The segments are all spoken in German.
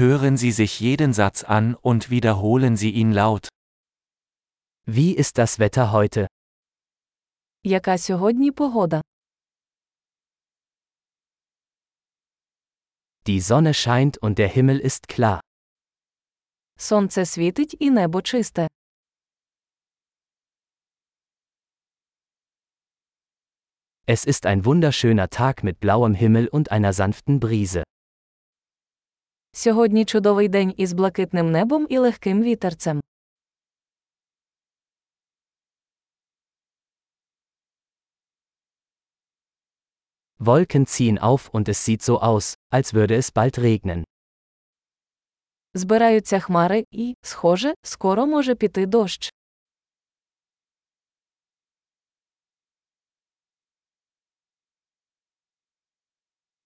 Hören Sie sich jeden Satz an und wiederholen Sie ihn laut. Wie ist das Wetter heute? Яка сьогодні погода? Die Sonne scheint und der Himmel ist klar. Сонце світить і небо чисте. Es ist ein wunderschöner Tag mit blauem Himmel und einer sanften Brise. Сьогодні чудовий день із блакитним небом і легким вітерцем. Wolken ziehen auf und es sieht so aus, als würde es bald regnen. Збираються хмари і, схоже, скоро може піти дощ.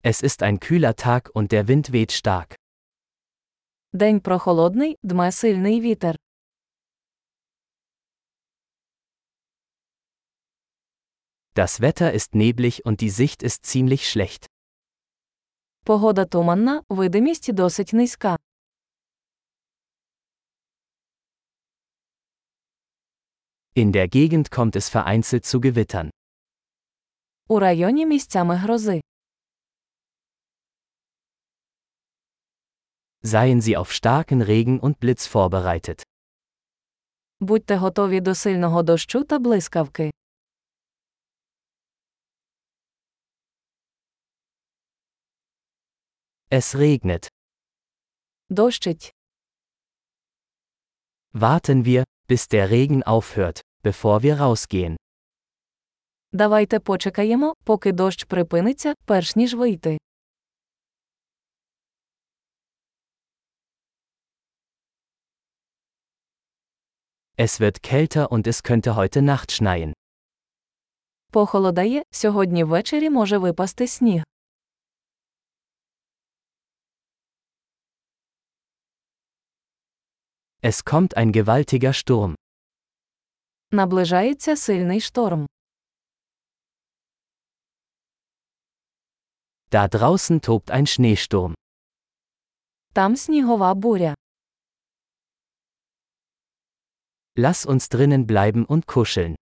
Es ist ein kühler Tag und der Wind weht stark. День прохолодний, дме сильний вітер. Das Wetter ist neblig und die Sicht ist ziemlich schlecht. Погода туманна, видимість досить низька. In der Gegend kommt es vereinzelt zu Gewittern. У районі місцями грози. Seien Sie auf starken Regen und Blitz vorbereitet. Будьте готові до сильного дощу та блискавки. Es regnet. Дощить. Warten wir, bis der Regen aufhört, bevor wir rausgehen. Давайте почекаємо, поки дощ припиниться, перш ніж вийти. Es wird kälter und es könnte heute Nacht schneien. Похолодає, сьогодні ввечері може випасти сніг. Es kommt ein gewaltiger Sturm. Наближається сильний шторм. Da draußen tobt ein Schneesturm. Там снігова буря. Lass uns drinnen bleiben und kuscheln.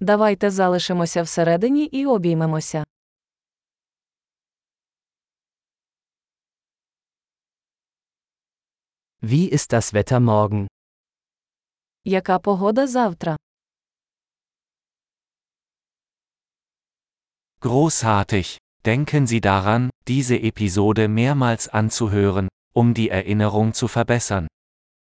Давайте залишимося всередині і обіймемося. Wie ist das Wetter morgen? Яка погода завтра? Großartig! Denken Sie daran, diese Episode mehrmals anzuhören, um die Erinnerung zu verbessern.